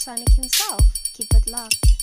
Sonic himself. Keep it locked.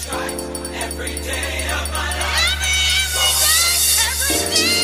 stripes every day of my life. Every, every day, every day.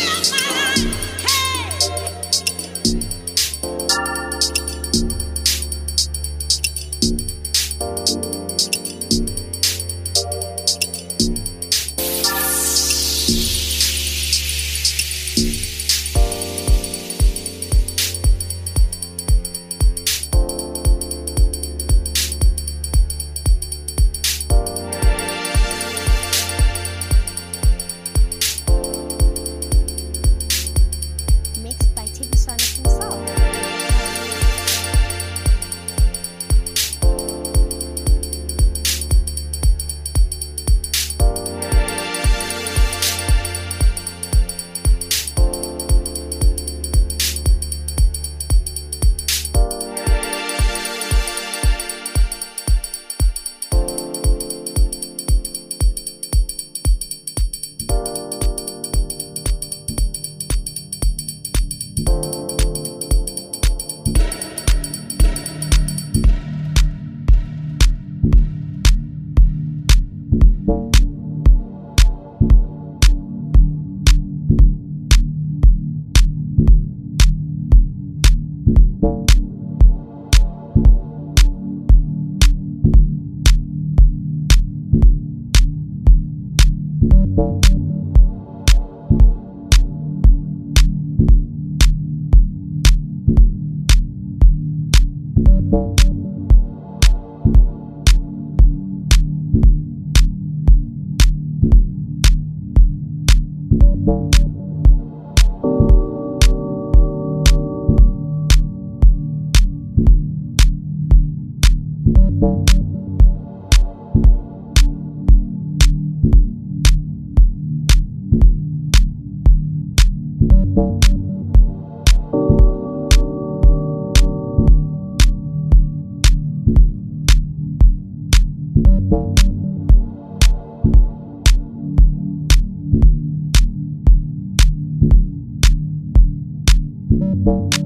you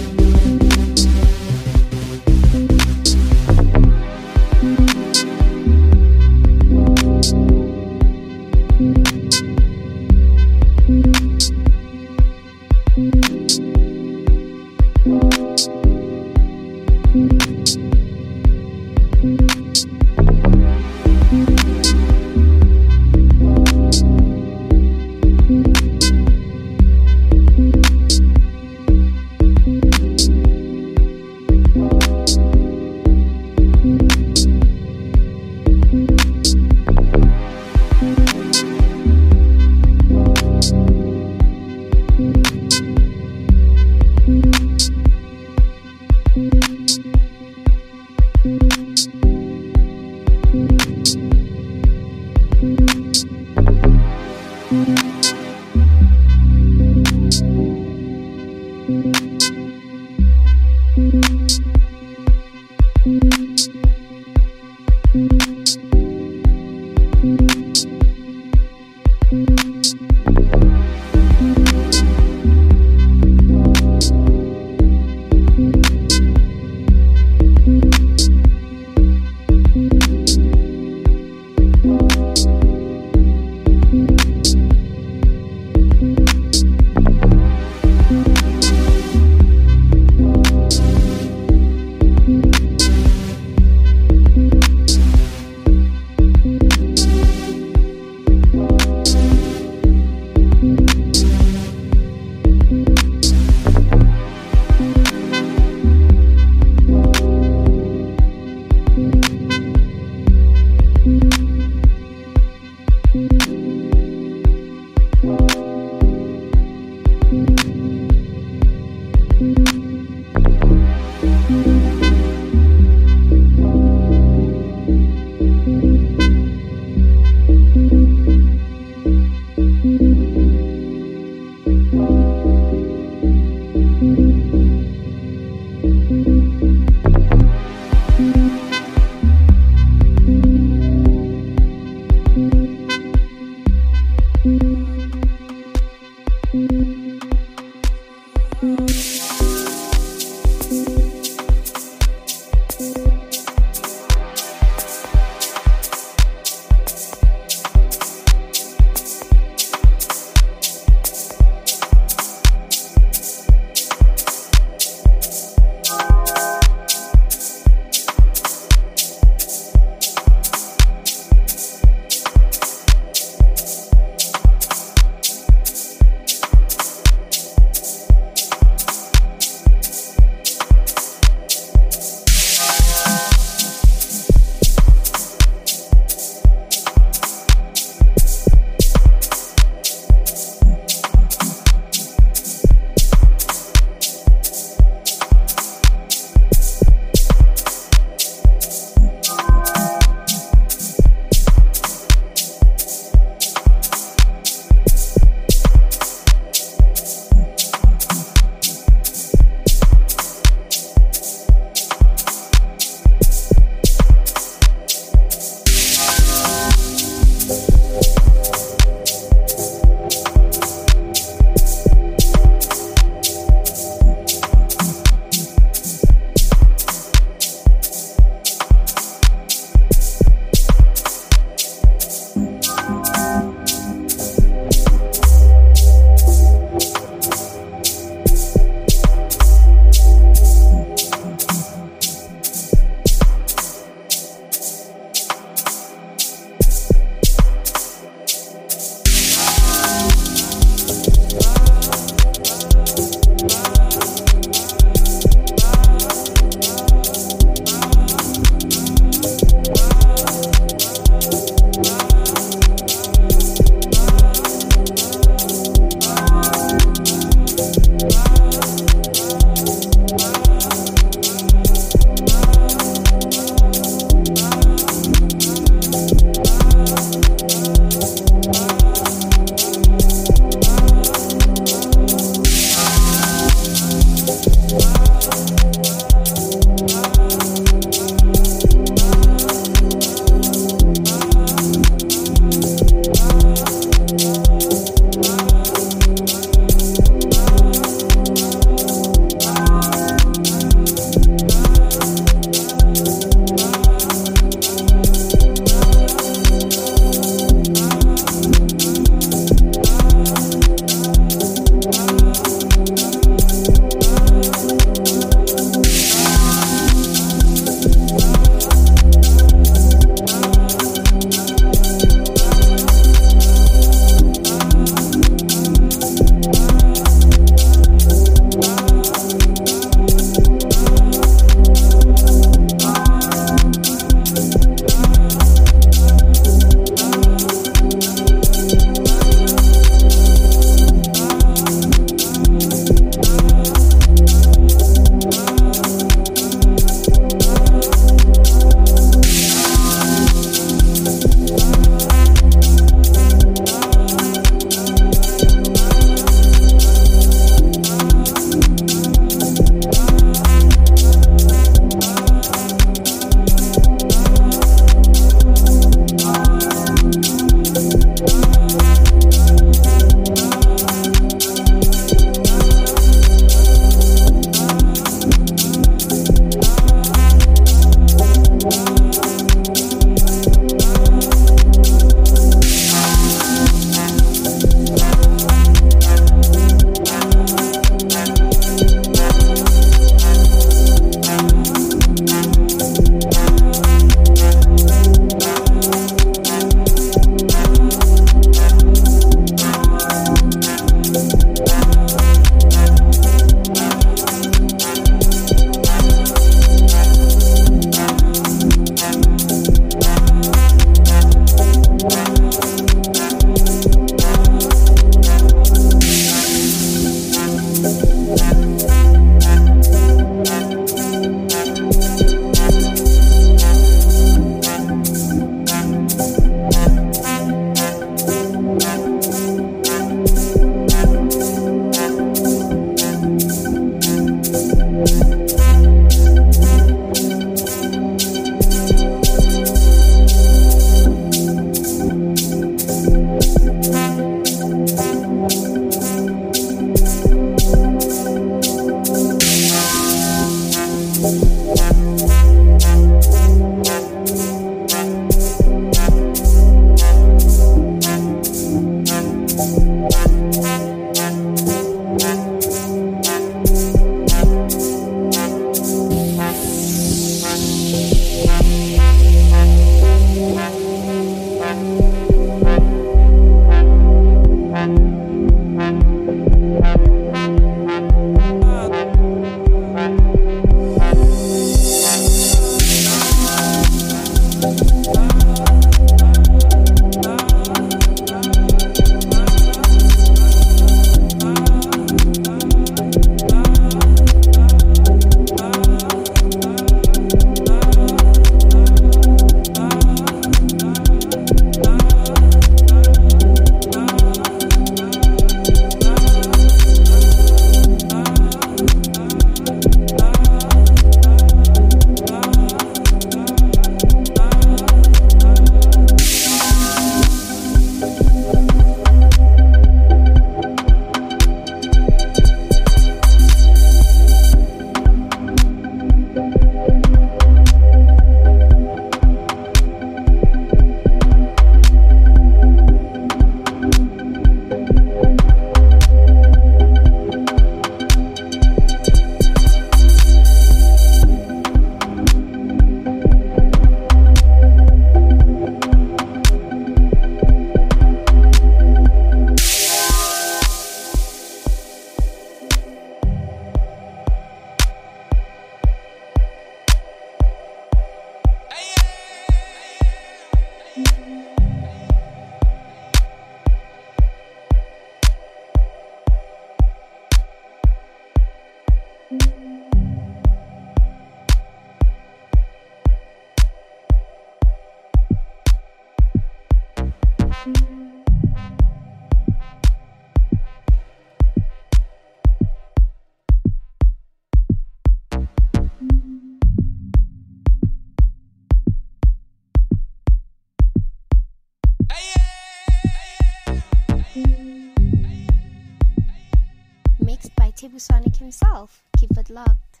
Sonic himself. Keep it locked.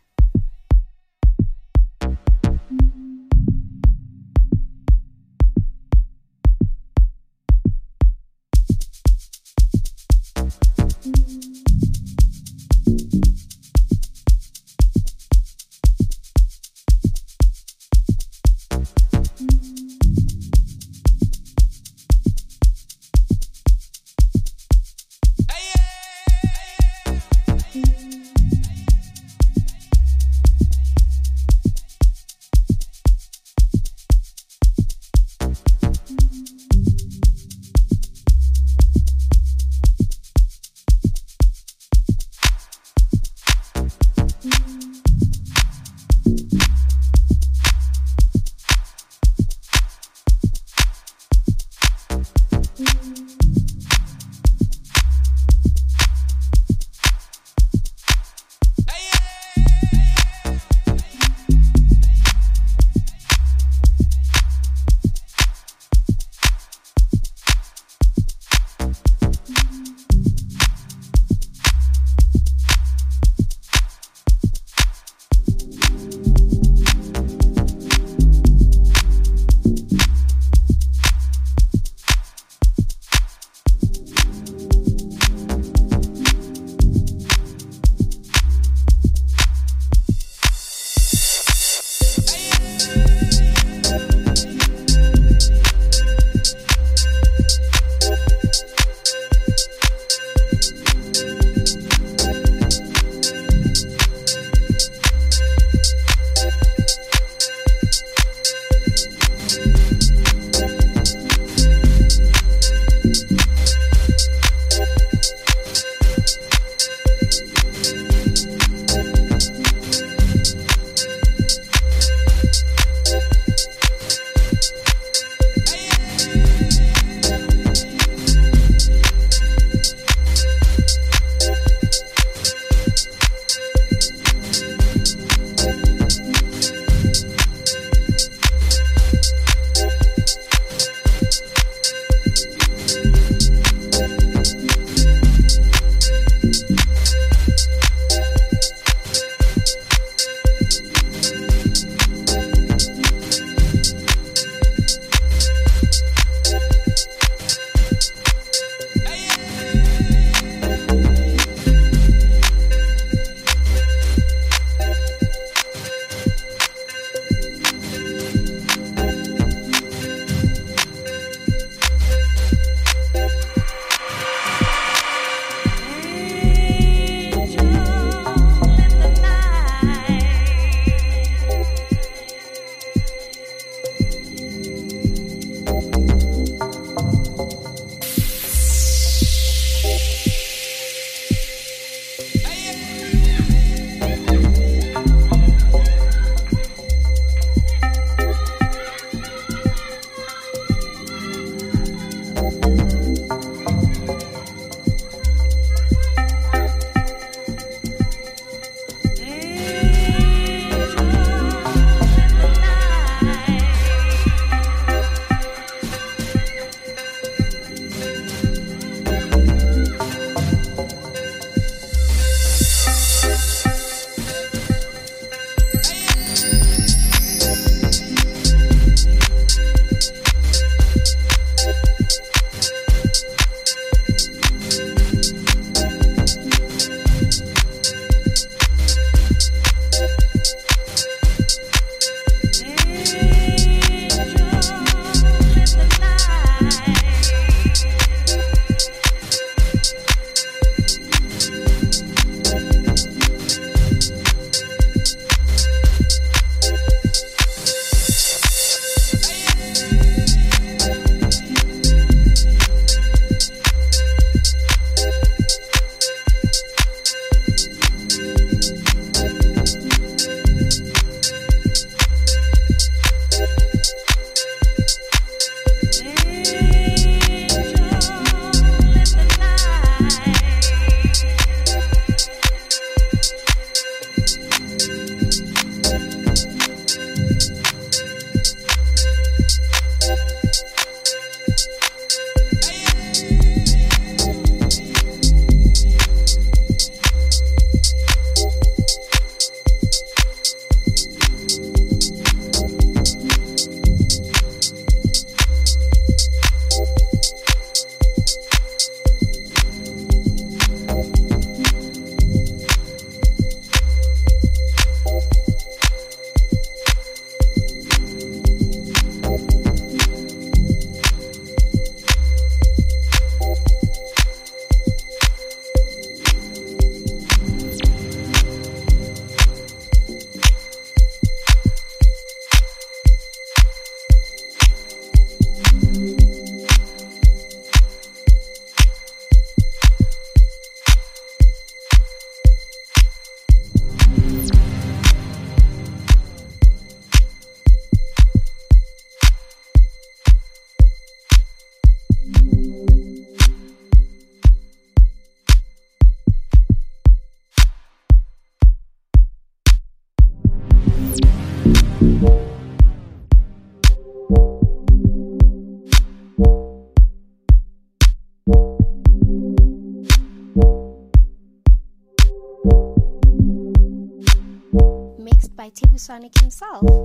Himself.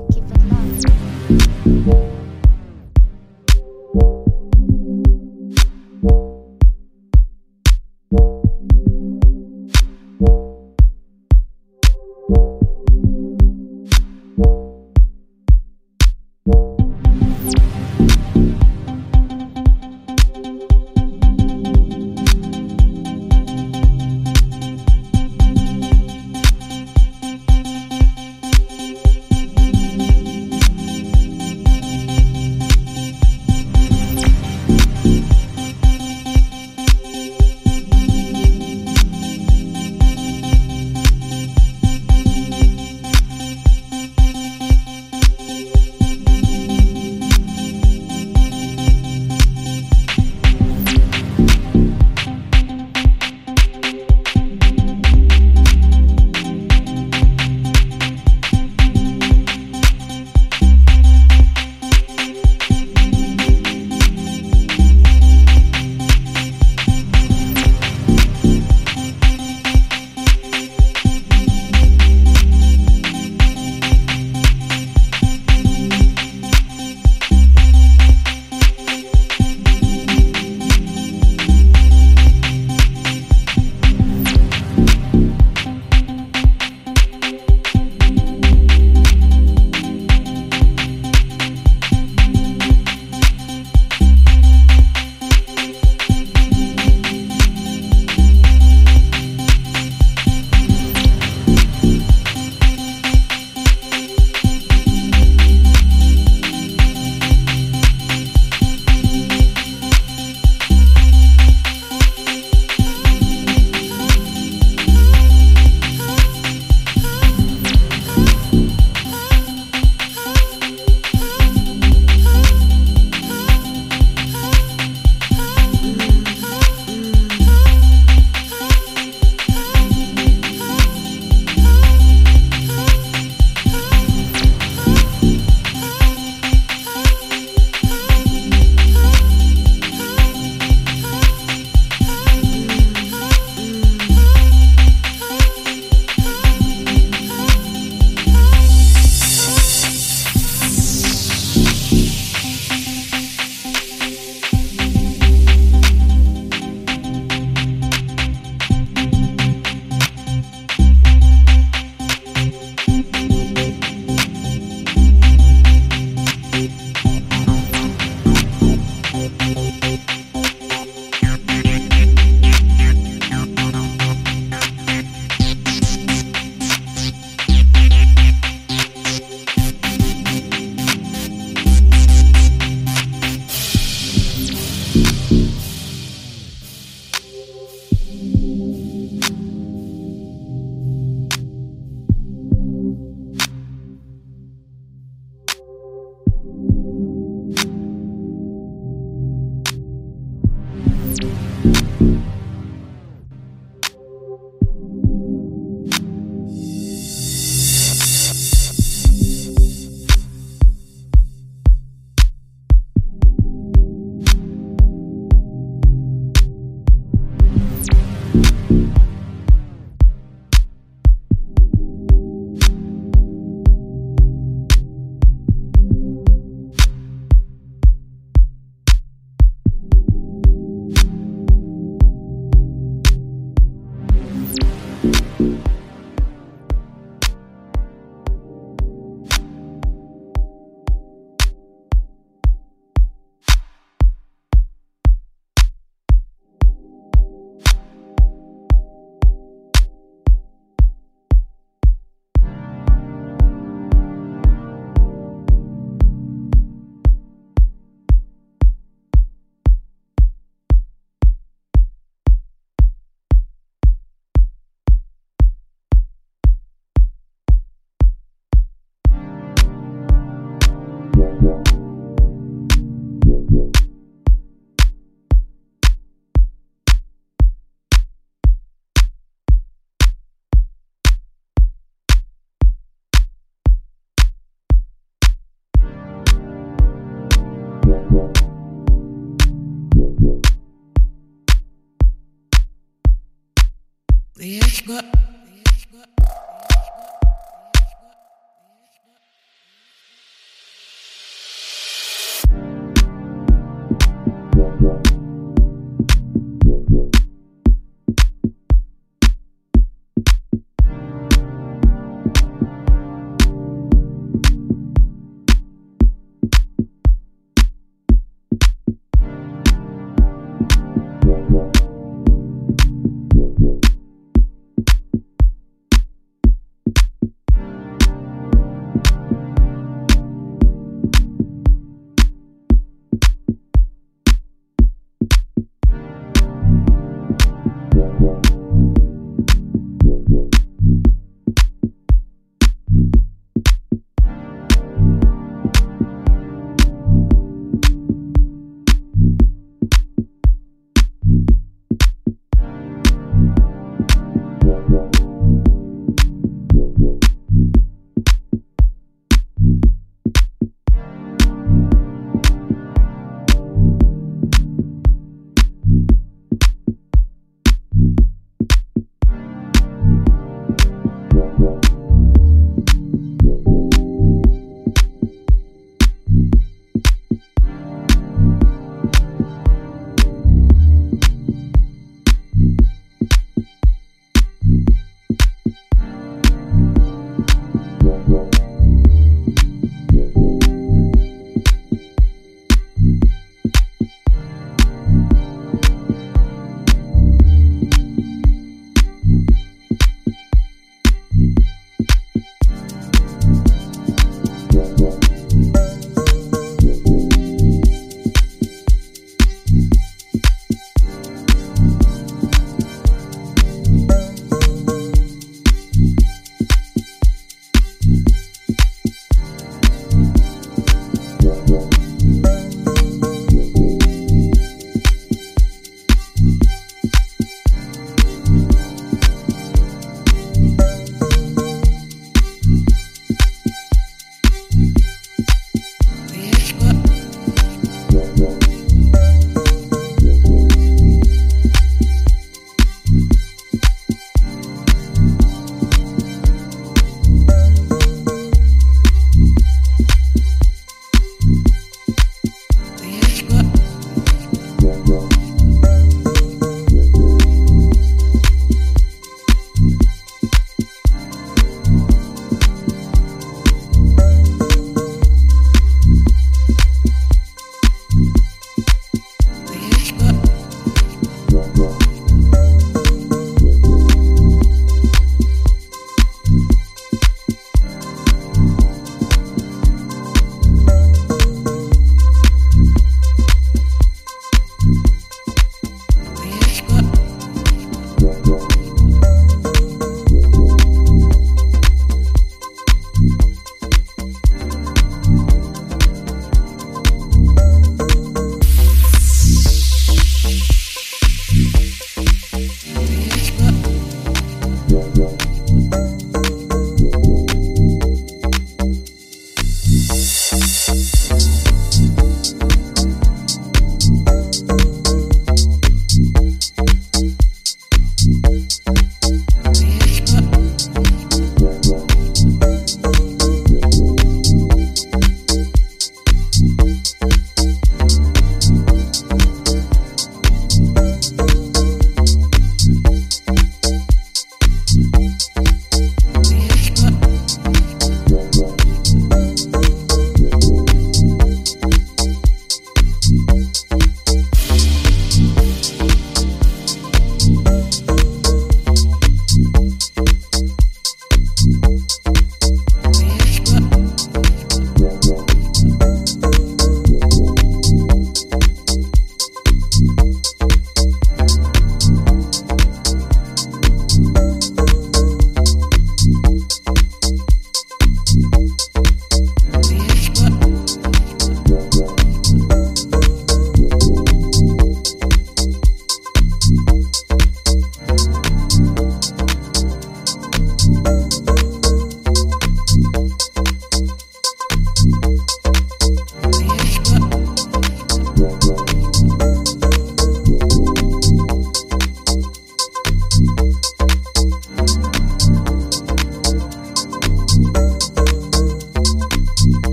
Yeah, but.